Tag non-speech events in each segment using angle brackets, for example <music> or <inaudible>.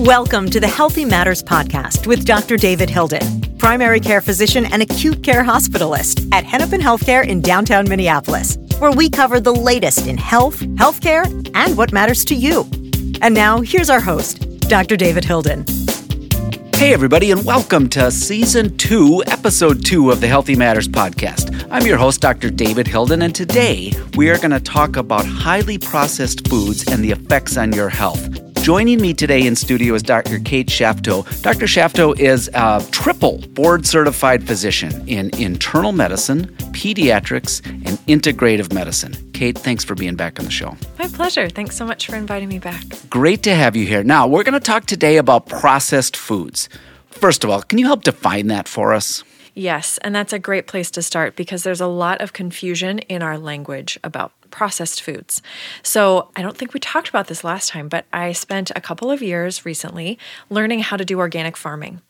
Welcome to the Healthy Matters Podcast with Dr. David Hilden, primary care physician and acute care hospitalist at Hennepin Healthcare in downtown Minneapolis, where we cover the latest in health, healthcare, and what matters to you. And now, here's our host, Dr. David Hilden. Hey, everybody, and welcome to season two, episode two of the Healthy Matters podcast. I'm your host, Dr. David Hilden, and today we are going to talk about highly processed foods and the effects on your health. Joining me today in studio is Dr. Kate Shafto. Dr. Shafto is a triple board certified physician in internal medicine, pediatrics, and integrative medicine. Kate, thanks for being back on the show. My pleasure. Thanks so much for inviting me back. Great to have you here. Now, we're going to talk today about processed foods. First of all, can you help define that for us? Yes, and that's a great place to start because there's a lot of confusion in our language about processed foods. So, I don't think we talked about this last time, but I spent a couple of years recently learning how to do organic farming.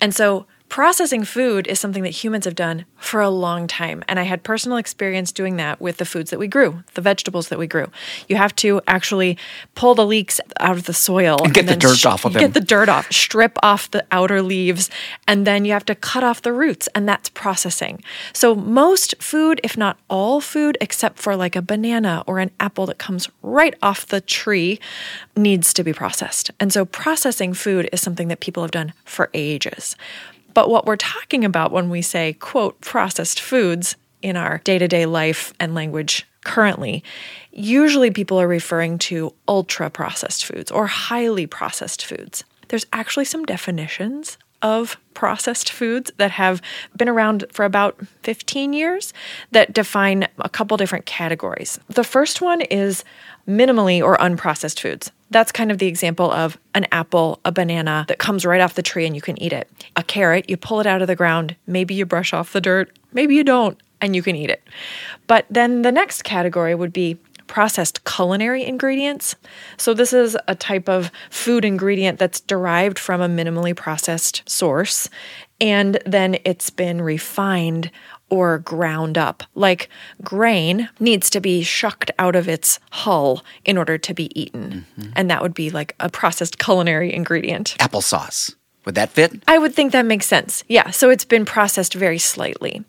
And so, Processing food is something that humans have done for a long time. And I had personal experience doing that with the foods that we grew, the vegetables that we grew. You have to actually pull the leeks out of the soil and get and the dirt sh- off of them. Get the dirt off, strip off the outer leaves, and then you have to cut off the roots, and that's processing. So, most food, if not all food, except for like a banana or an apple that comes right off the tree, needs to be processed. And so, processing food is something that people have done for ages. But what we're talking about when we say, quote, processed foods in our day to day life and language currently, usually people are referring to ultra processed foods or highly processed foods. There's actually some definitions of processed foods that have been around for about 15 years that define a couple different categories. The first one is minimally or unprocessed foods. That's kind of the example of an apple, a banana that comes right off the tree and you can eat it. A carrot, you pull it out of the ground, maybe you brush off the dirt, maybe you don't, and you can eat it. But then the next category would be processed culinary ingredients. So, this is a type of food ingredient that's derived from a minimally processed source, and then it's been refined or ground up. Like grain needs to be shucked out of its hull in order to be eaten. Mm-hmm. And that would be like a processed culinary ingredient. Applesauce. Would that fit? I would think that makes sense. Yeah. So it's been processed very slightly.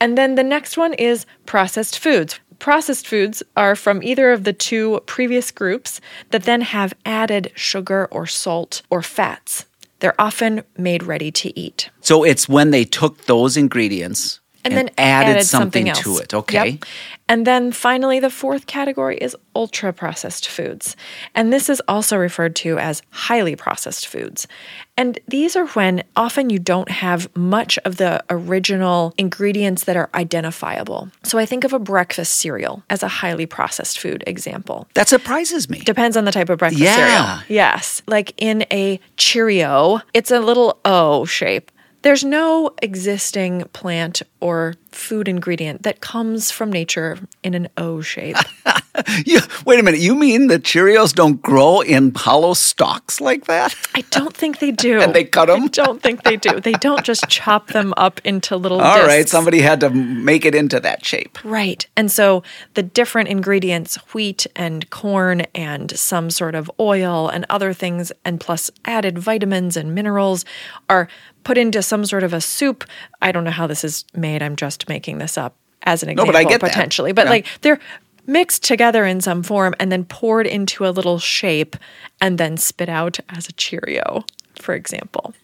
And then the next one is processed foods. Processed foods are from either of the two previous groups that then have added sugar or salt or fats. They're often made ready to eat. So it's when they took those ingredients and, and then added, added something, something to it. Okay. Yep. And then finally, the fourth category is ultra processed foods. And this is also referred to as highly processed foods. And these are when often you don't have much of the original ingredients that are identifiable. So I think of a breakfast cereal as a highly processed food example. That surprises me. Depends on the type of breakfast yeah. cereal. Yes. Like in a Cheerio, it's a little O shape. There's no existing plant or food ingredient that comes from nature in an O shape. <laughs> you, wait a minute. You mean the Cheerios don't grow in hollow stalks like that? I don't think they <laughs> do. and they cut them? I don't think they do. They don't just chop them up into little All discs. right, somebody had to make it into that shape. Right. And so the different ingredients, wheat and corn and some sort of oil and other things, and plus added vitamins and minerals are put into some sort of a soup. I don't know how this is made. I'm just making this up as an example, no, but potentially. That. But yeah. like they're mixed together in some form and then poured into a little shape and then spit out as a Cheerio for example.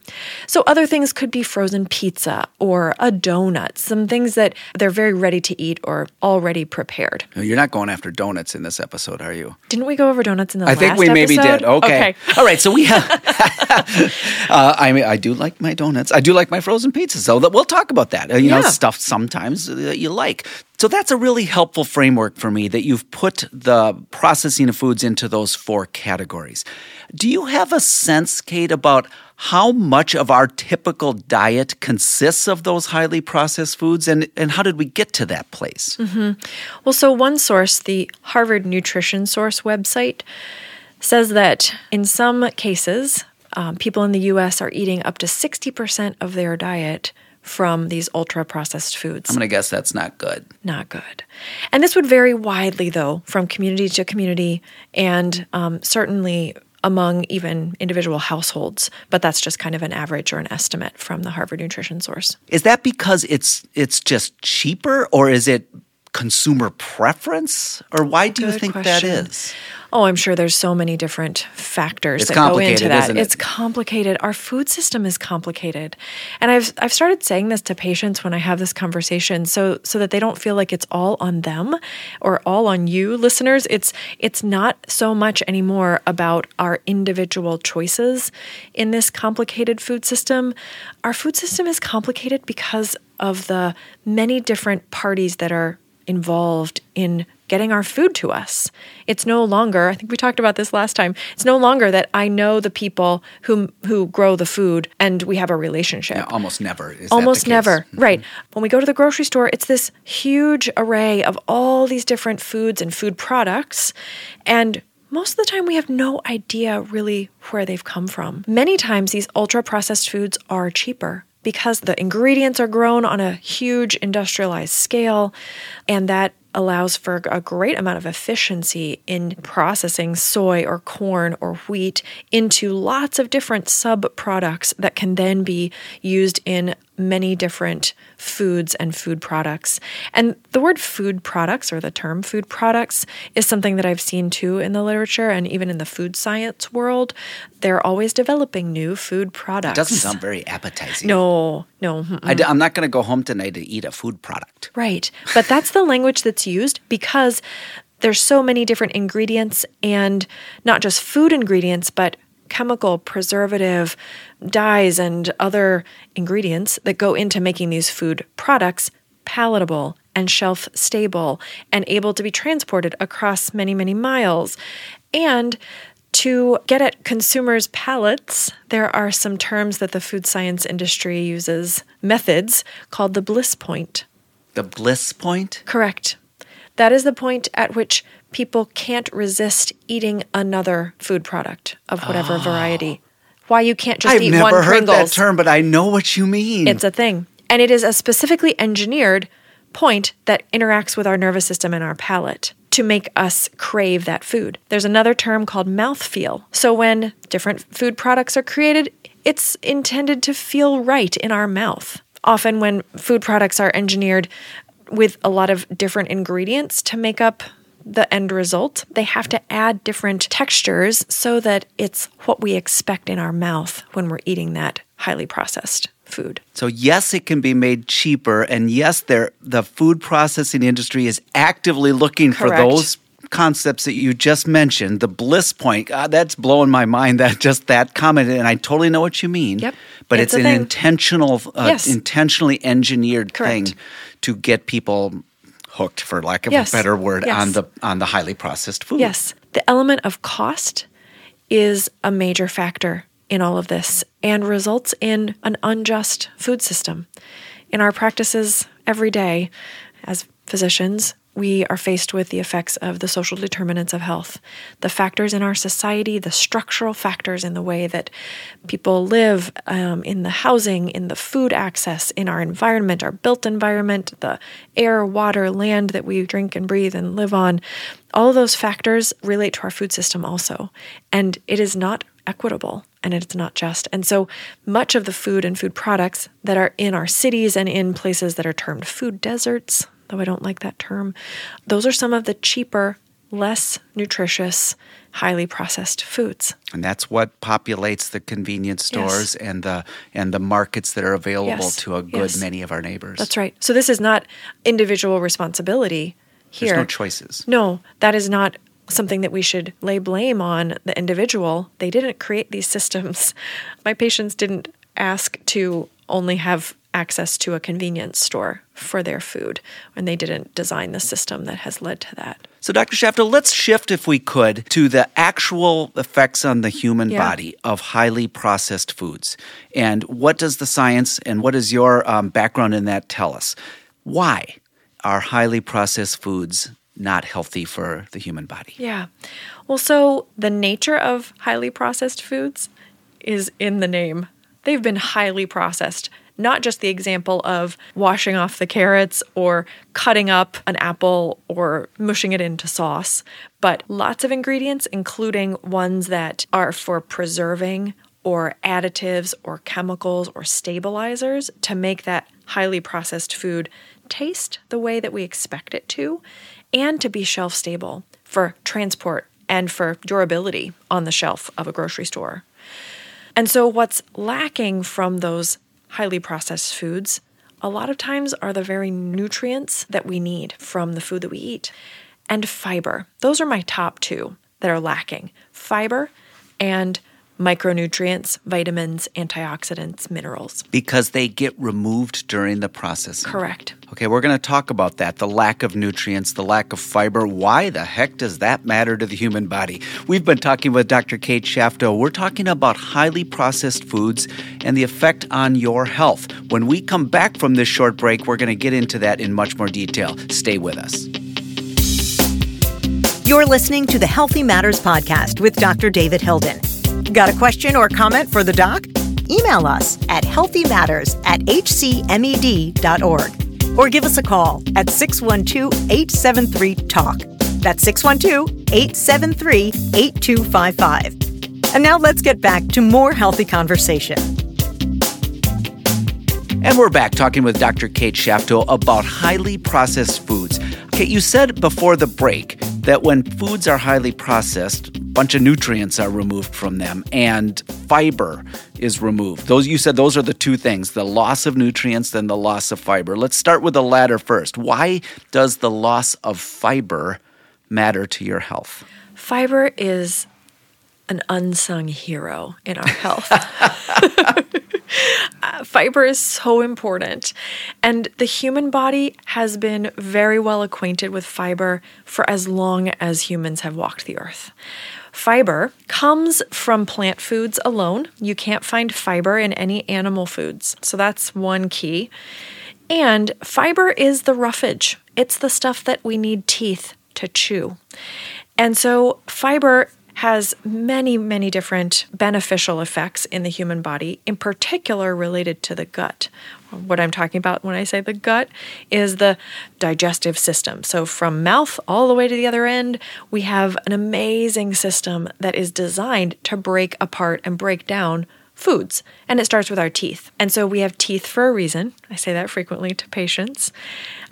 So, other things could be frozen pizza or a donut, some things that they're very ready to eat or already prepared. You're not going after donuts in this episode, are you? Didn't we go over donuts in the last episode? I last think we episode? maybe did. Okay. okay. <laughs> All right. So, we have. <laughs> uh, I mean, I do like my donuts. I do like my frozen pizza. so that we'll talk about that. Uh, you yeah. know, stuff sometimes that you like. So that's a really helpful framework for me that you've put the processing of foods into those four categories. Do you have a sense, Kate, about how much of our typical diet consists of those highly processed foods and, and how did we get to that place? Mm-hmm. Well, so one source, the Harvard Nutrition Source website, says that in some cases, um, people in the US are eating up to 60% of their diet from these ultra processed foods. I'm going to guess that's not good. Not good. And this would vary widely, though, from community to community and um, certainly among even individual households, but that's just kind of an average or an estimate from the Harvard Nutrition Source. Is that because it's it's just cheaper or is it consumer preference or why do you think that question. is? Oh, I'm sure there's so many different factors It's that go into that. it? It's complicated. Our food system is complicated. And I've I've started saying this to patients when I have this conversation so so that they don't feel like it's all on them or all on you listeners. It's it's not so much anymore about our individual choices in this complicated food system. Our food system is complicated because of the many different parties that are involved in getting our food to us. It's no longer, I think we talked about this last time. It's no longer that I know the people who who grow the food and we have a relationship. Yeah, almost never. Is that Almost case? Mm-hmm. never. Right. When we go to the grocery store, it's this huge array of all these different foods and food products and most of the time, we have no idea really where they've come from. Many times, these ultra processed foods are cheaper because the ingredients are grown on a huge industrialized scale, and that allows for a great amount of efficiency in processing soy or corn or wheat into lots of different sub products that can then be used in many different foods and food products. And the word food products or the term food products is something that I've seen too in the literature and even in the food science world. They're always developing new food products. It doesn't sound very appetizing. No, no. mm-mm. I, am not going to go home tonight to eat a food product. Right. But that's the language that's used because there's so many different ingredients and not just food ingredients, but chemical, preservative, dyes, and other ingredients that go into making these food products palatable and shelf stable and able to be transported across many, many miles. And to get at consumers' palates, there are some terms that the food science industry uses, methods called the bliss point. The bliss point? Correct. That is the point at which people can't resist eating another food product of whatever oh. variety. Why you can't just eat one. I've eat never heard that term, but I know what you mean. It's a thing. And it is a specifically engineered point that interacts with our nervous system and our palate to make us crave that food. There's another term called mouthfeel. So when different food products are created, it's intended to feel right in our mouth. Often when food products are engineered with a lot of different ingredients to make up the end result, they have to add different textures so that it's what we expect in our mouth when we're eating that highly processed food. So yes, it can be made cheaper, and yes, there the food processing industry is actively looking for those concepts that you just mentioned. The bliss point, God, that's blowing my mind. That just that comment, and I totally know what you mean. Yep. But It's it's, an thing. intentional, uh, Yes. intentionally engineered Correct. thing to get people hooked, for lack of Yes. a better word, Yes. on the on the highly processed food. Yes, the element of cost is a major factor in all of this and results in an unjust food system. In our practices every day as physicians, we are faced with the effects of the social determinants of health, the factors in our society, the structural factors in the way that people live, um, in the housing, in the food access, in our environment, our built environment, the air, water, land that we drink and breathe and live on. All of those factors relate to our food system also. And it is not equitable and it's not just. And so much of the food and food products that are in our cities and in places that are termed food deserts, though I don't like that term, those are some of the cheaper, less nutritious, highly processed foods. and that's what populates the convenience Yes. stores and the and the markets that are available Yes. to a good Yes. many of our neighbors. That's right. So this is not individual responsibility here. There's no choices. No, that is not something that we should lay blame on the individual. They didn't create these systems. <laughs> My patients didn't ask to only have access to a convenience store for their food, and they didn't design the system that has led to that. So, Dr. Shafto, let's shift, if we could, to the actual effects on the human Yeah. body of highly processed foods. And what does the science and what does your um, background in that tell us? Why are highly processed foods not healthy for the human body? Yeah. Well, so the nature of highly processed foods is in the name. They've been highly processed. Not just the example of washing off the carrots or cutting up an apple or mushing it into sauce, but lots of ingredients, including ones that are for preserving or additives or chemicals or stabilizers to make that highly processed food taste the way that we expect it to and to be shelf stable for transport and for durability on the shelf of a grocery store. And so, what's lacking from those highly processed foods a lot of times are the very nutrients that we need from the food that we eat. And fiber. Those are my top two that are lacking fiber and micronutrients, vitamins, antioxidants, minerals. Because they get removed during the processing. Correct. Okay, we're going to talk about that the lack of nutrients, the lack of fiber. Why the heck does that matter to the human body? We've been talking with Dr. Kate Shafto. We're talking about highly processed foods and the effect on your health. When we come back from this short break, we're going to get into that in much more detail. Stay with us. You're listening to the Healthy Matters Podcast with Dr. David Hilden. Got a question or comment for the doc? Email us at healthymatters at hcmed.org or give us a call at 612 873 TALK. That's 612 873 8255. And now let's get back to more healthy conversation. And we're back talking with Dr. Kate Shafto about highly processed foods. Kate, you said before the break that when foods are highly processed, bunch of nutrients are removed from them and fiber is removed. Those you said those are the two things, the loss of nutrients and the loss of fiber. Let's start with the latter first. Why does the loss of fiber matter to your health? Fiber is an unsung hero in our health. <laughs> <laughs> uh, fiber is so important. And the human body has been very well acquainted with fiber for as long as humans have walked the earth. Fiber comes from plant foods alone. You can't find fiber in any animal foods. So that's one key. And fiber is the roughage, it's the stuff that we need teeth to chew. And so fiber has many, many different beneficial effects in the human body, in particular related to the gut. What I'm talking about when I say the gut is the digestive system. So, from mouth all the way to the other end, we have an amazing system that is designed to break apart and break down foods. And it starts with our teeth. And so we have teeth for a reason. I say that frequently to patients.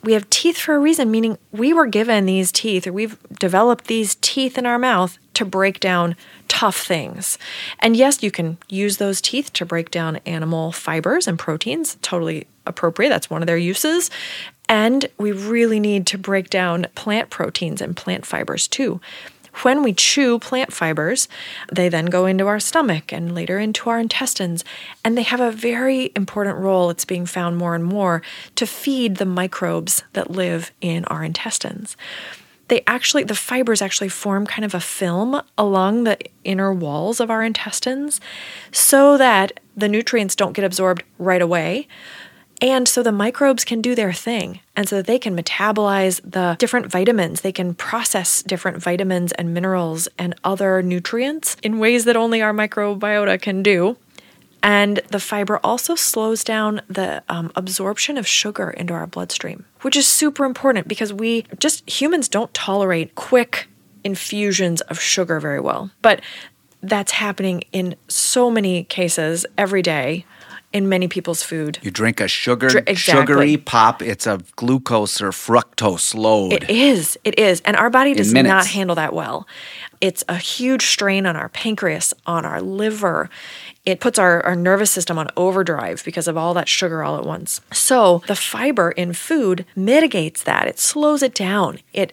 We have teeth for a reason, meaning we were given these teeth or we've developed these teeth in our mouth to break down tough things. And yes, you can use those teeth to break down animal fibers and proteins, totally appropriate. That's one of their uses. And we really need to break down plant proteins and plant fibers too. When we chew plant fibers, they then go into our stomach and later into our intestines, and they have a very important role, it's being found more and more, to feed the microbes that live in our intestines. They actually the fibers actually form kind of a film along the inner walls of our intestines so that the nutrients don't get absorbed right away and so the microbes can do their thing. And so they can metabolize the different vitamins. They can process different vitamins and minerals and other nutrients in ways that only our microbiota can do. And the fiber also slows down the um, absorption of sugar into our bloodstream, which is super important because we just humans don't tolerate quick infusions of sugar very well. But that's happening in so many cases every day in many people's food. You drink a sugar Dr- exactly. sugary pop, it's a glucose or fructose load. It is. It is. And our body does not handle that well. It's a huge strain on our pancreas, on our liver. It puts our, our nervous system on overdrive because of all that sugar all at once. So, the fiber in food mitigates that. It slows it down. It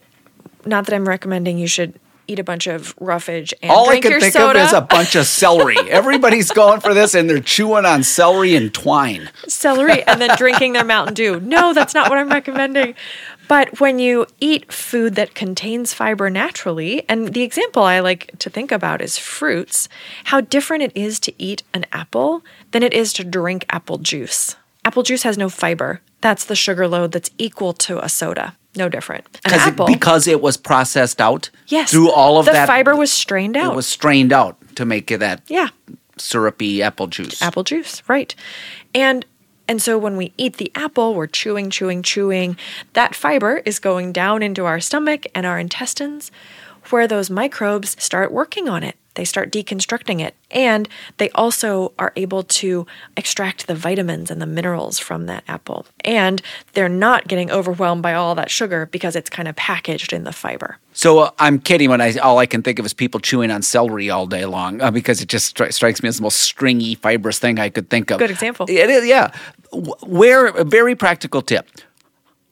not that I'm recommending you should eat a bunch of roughage and all I can think soda. of is a bunch of celery. <laughs> Everybody's going for this, and they're chewing on celery and twine. Celery, and then drinking their Mountain Dew. No, that's not what I'm recommending. But when you eat food that contains fiber naturally, and the example I like to think about is fruits, how different it is to eat an apple than it is to drink apple juice. Apple juice has no fiber. That's the sugar load that's equal to a soda. No different. An apple, it, because it was processed out. Yes. Through all of the that, fiber was strained out. It was strained out to make it that. Yeah. Syrupy apple juice. Apple juice, right? And And so when we eat the apple, we're chewing, chewing, chewing. That fiber is going down into our stomach and our intestines, where those microbes start working on it. They start deconstructing it. And they also are able to extract the vitamins and the minerals from that apple. And they're not getting overwhelmed by all that sugar because it's kind of packaged in the fiber. So uh, I'm kidding when I all I can think of is people chewing on celery all day long uh, because it just stri- strikes me as the most stringy, fibrous thing I could think of. Good example. It is, yeah. Where a very practical tip.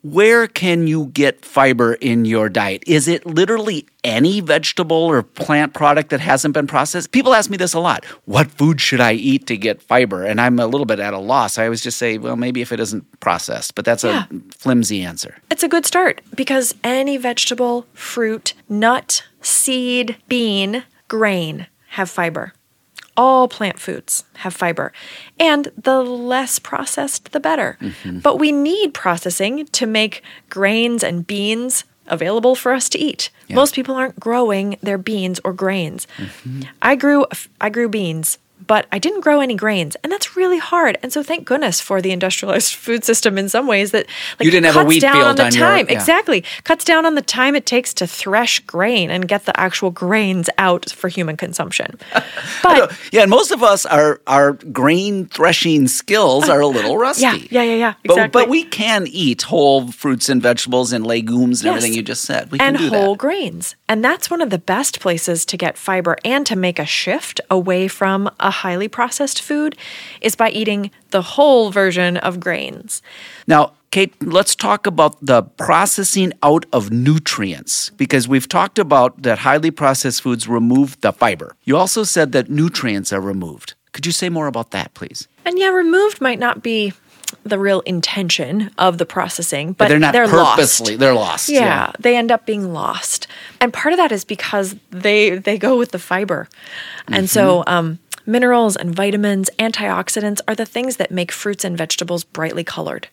Where can you get fiber in your diet? Is it literally any vegetable or plant product that hasn't been processed? People ask me this a lot. What food should I eat to get fiber? And I'm a little bit at a loss. I always just say, well, maybe if it isn't processed, but that's Yeah. a flimsy answer. It's a good start because any vegetable, fruit, nut, seed, bean, grain have fiber. All plant foods have fiber. And the less processed, the better. Mm-hmm. But we need processing to make grains and beans available for us to eat. Most people aren't growing their beans or grains. Mm-hmm. I grew I grew beans, but I didn't grow any grains, and that's really hard. And so thank goodness for the industrialized <laughs> food system in some ways that like You didn't have a cuts wheat down field on the on your- time. yeah. Exactly. Cuts down on the time it takes to thresh grain and get the actual grains out for human consumption. <laughs> But Yeah, and most of us our our grain threshing skills are a little <laughs> rusty. yeah, yeah, yeah, yeah, But, exactly. but we can eat whole fruits and vegetables and legumes and Yes. everything you just said. We and whole that. grains. And that's one of the best places to get fiber and to make a shift away from a highly processed food is by eating the whole version of grains. Now, Kate, let's talk about the processing out of nutrients because we've talked about that highly processed foods remove the fiber. You also said that nutrients are removed. Could you say more about that, please? And yeah, removed might not be the real intention of the processing, but, they're not lost. purposely, they're lost. Yeah, they end up being lost, and part of that is because they they go with the fiber, and so Mm-hmm. um, minerals and vitamins, antioxidants are the things that make fruits and vegetables brightly colored,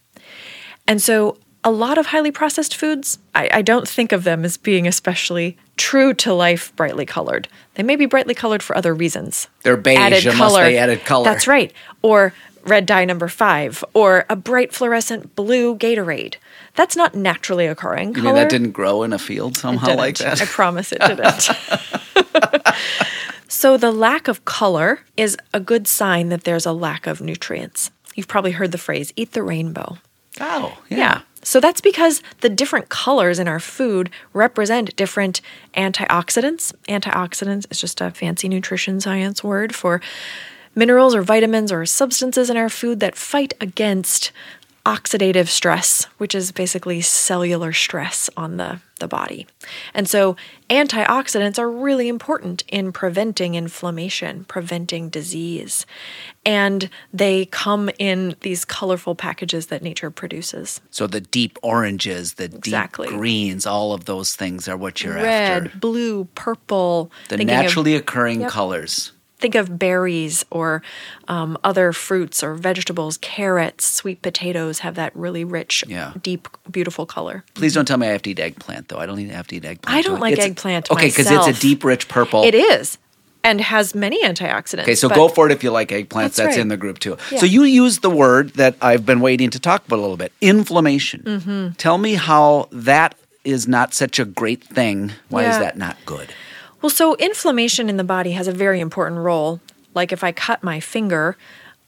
and so a lot of highly processed foods, I, I don't think of them as being especially true to life brightly colored. They may be brightly colored for other reasons. They're beige unless they added color. That's right. Or red dye number five, or a bright fluorescent blue Gatorade. That's not naturally occurring You color. mean that didn't grow in a field somehow like that? I promise it didn't. <laughs> so the lack of color is a good sign that there's a lack of nutrients. You've probably heard the phrase "eat the rainbow." Oh, Yeah. So that's because the different colors in our food represent different antioxidants. Antioxidants is just a fancy nutrition science word for minerals or vitamins or substances in our food that fight against oxidative stress, which is basically cellular stress on the, the body. And so antioxidants are really important in preventing inflammation, preventing disease. And they come in these colorful packages that nature produces. So the deep oranges, the Exactly. deep greens, all of those things are what you're Red, after. blue, purple. The Thinking of- naturally occurring Yep. colors. Think of berries or um, other fruits or vegetables, carrots, sweet potatoes have that really rich, Yeah. deep, beautiful color. Please don't tell me I have to eat eggplant, though. I don't have to eat eggplant. I do don't like It's- eggplant Okay, because it's a deep, rich purple. It is and has many antioxidants. Okay, so go for it if you like eggplants. That's That's, right. in the group too. Yeah. So you used the word that I've been waiting to talk about a little bit inflammation. Mm-hmm. Tell me how that is not such a great thing. Why is that not good? Well, so inflammation in the body has a very important role. Like if I cut my finger,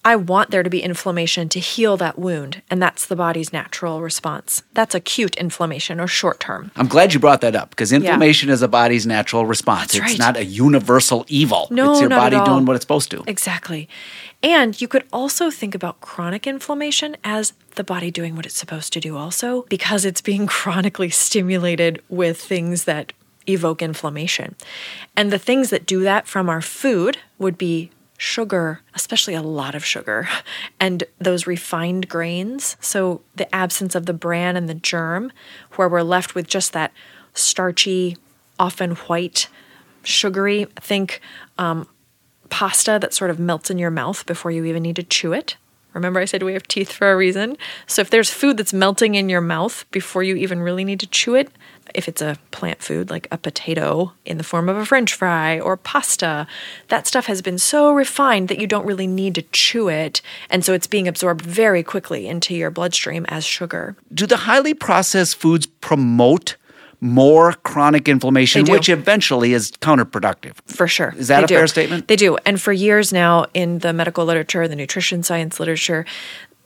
I want there to be inflammation to heal that wound, and that's the body's natural response. That's acute inflammation or short term. I'm glad you brought that up because inflammation is a body's natural response. That's it's right. not a universal evil. No, it's your not at body all. doing what it's supposed to. Exactly. And you could also think about chronic inflammation as the body doing what it's supposed to do, also, because it's being <laughs> chronically stimulated with things that evoke inflammation. And the things that do that from our food would be sugar, especially a lot of sugar, <laughs> and those refined grains. So the absence of the bran and the germ, where we're left with just that starchy, often white, sugary, think um, pasta that sort of melts in your mouth before you even need to chew it. Remember, I said we have teeth for a reason. So if there's food that's melting in your mouth before you even really need to chew it, if it's a plant food like a potato in the form of a french fry or pasta, that stuff has been so refined that you don't really need to chew it. And so it's being absorbed very quickly into your bloodstream as sugar. Do the highly processed foods promote more chronic inflammation, which eventually is counterproductive? For sure. Is that They a do. fair statement? They do. And for years now, in the medical literature, the nutrition science literature,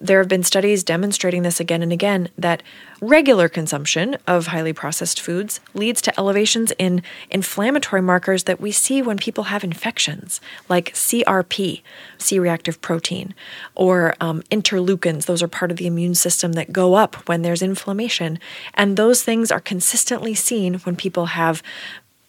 there have been studies demonstrating this again and again that regular consumption of highly processed foods leads to elevations in inflammatory markers that we see when people have infections, like CRP, C reactive protein, or um, interleukins. Those are part of the immune system that go up when there's inflammation. And those things are consistently seen when people have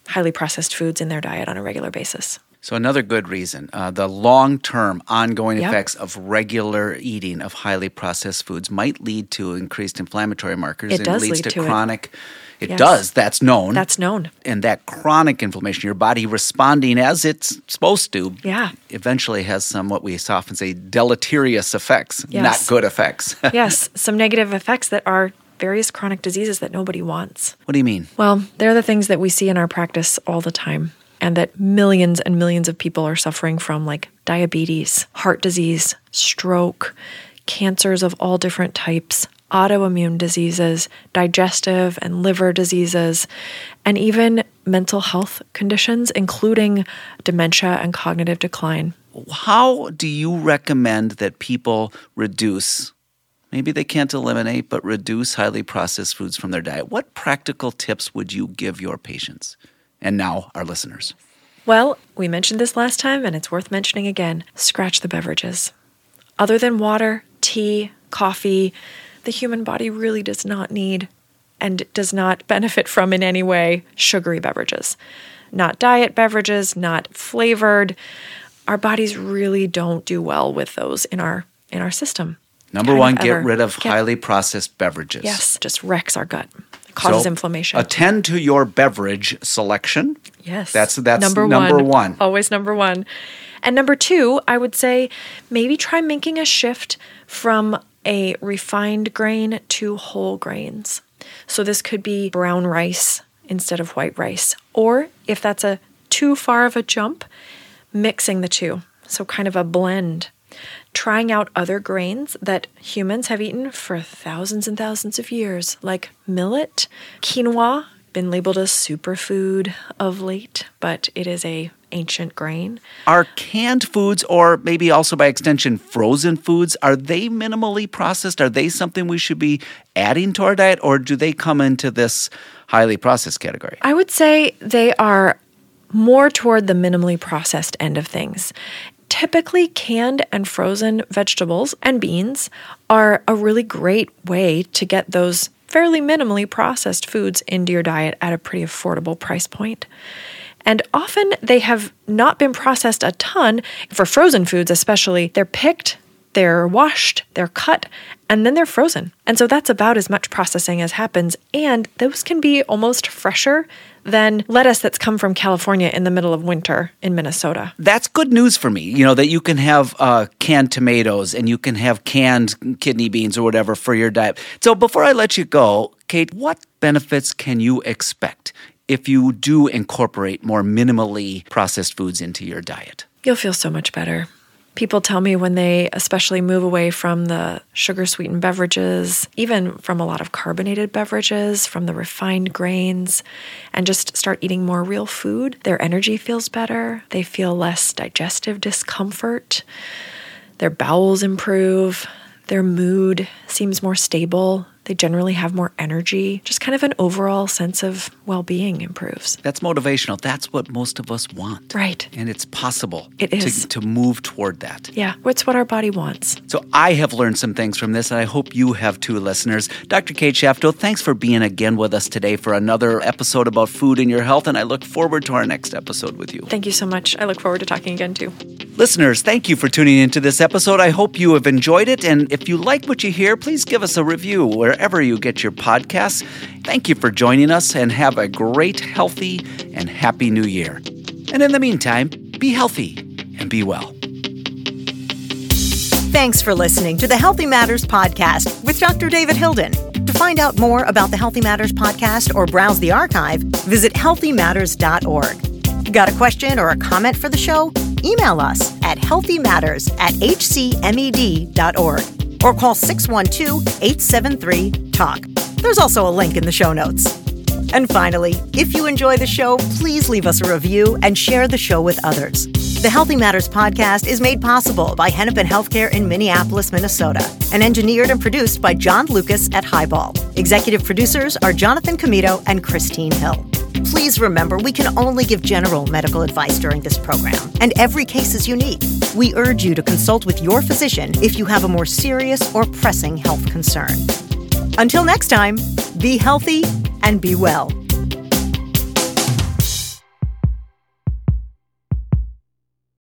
highly processed foods in their diet on a regular basis. So, another good reason uh, the long term ongoing Yep. effects of regular eating of highly processed foods might lead to increased inflammatory markers It and does leads lead to, to it. chronic. It, Yes. does, that's known. That's known. and that chronic inflammation, your body responding as it's supposed to, Yeah. eventually has some what we often say deleterious effects, Yes. not good effects. <laughs> yes, some negative effects that are various chronic diseases that nobody wants. what do you mean? Well, they're the things that we see in our practice all the time and that millions and millions of people are suffering from, like diabetes, heart disease, stroke, cancers of all different types, autoimmune diseases, digestive and liver diseases, and even mental health conditions, including dementia and cognitive decline. How do you recommend that people reduce? Maybe they can't eliminate, but reduce highly processed foods from their diet. What practical tips would you give your patients and now our listeners? Well, we mentioned this last time, and it's worth mentioning again. Scratch the beverages. Other than water, tea, coffee, the human body really does not need and does not <laughs> benefit from in any way sugary beverages. Not diet beverages, not flavored. Our bodies really don't do well with those in our in our system. Number Kind one, get ever. rid of Get- highly processed beverages. Yes, just wrecks our gut. Causes So, inflammation. Attend to your beverage selection. Yes. That's that's number, number one. one. Always number one. And number two, I would say maybe try making a shift from a refined grain to whole grains. So this could be brown rice instead of white rice. Or if that's a too far of a jump, mixing the two. So kind of a blend. Trying out other grains that humans have eaten for thousands and thousands of years, like millet, quinoa, been labeled a superfood of late, but it is a ancient grain. Are canned foods, or maybe also by extension frozen foods, are they minimally processed? Are they something we should be adding to our diet, or do they come into this highly processed category? I would say they are more toward the minimally processed end of things. Typically, canned and frozen vegetables and beans are a really great way to get those fairly minimally processed foods into your diet at a pretty affordable price point. And often they have not been processed a ton. For frozen foods, especially, they're picked, they're washed, they're cut, and then they're frozen. And so that's about as much processing as happens. And those can be almost fresher than lettuce that's come from California in the middle of winter in Minnesota. That's good news for me. You know that you can have uh, canned tomatoes and you can have canned kidney beans or whatever for your diet. So before I let you go, Kate, what benefits can you expect if you do incorporate more minimally processed foods into your diet? You'll feel so much better. People tell me when they especially move away from the sugar sweetened beverages, even from a lot of carbonated beverages, from the refined grains, and just start eating more real food, their energy feels better. They feel less digestive discomfort. Their bowels improve. Their mood seems more stable. They generally have more energy. Just kind of an overall sense of well being improves. That's motivational. That's what most of us want. Right. And it's possible It to- To, move toward that. Yeah, it's what our body wants. So I have learned some things from this, and I hope you have too, listeners. Dr. Kate Shafto, thanks for being again with us today for another episode about food and your health, and I look forward to our next episode with you. Thank you so much. I look forward to talking again too. Listeners, thank you for tuning into this episode. I hope you have enjoyed it, and if you like what you hear, please give us a review wherever you get your podcasts. Thank you for joining us, and have a great, healthy, and happy new year. And in the meantime, be healthy and be well. Thanks for listening to the Healthy Matters podcast with Dr. David Hilden. To find out more about the Healthy Matters podcast or browse the archive, visit healthymatters.org. Got a question or a comment for the show? Email us at healthymatters at hcmed.org or call 612 873 TALK. There's also a link in the show notes. And finally, if you enjoy the show, please leave us a review and share the show with others. The Healthy Matters podcast is made possible by Hennepin Healthcare in Minneapolis, Minnesota, and engineered and produced by John Lucas at Highball. Executive producers are Jonathan Comito and Christine Hill. Please remember, we can only give general medical advice during this program, and every case is unique. We urge you to consult with your physician if you have a more serious or pressing health concern. Until next time, be healthy and be well.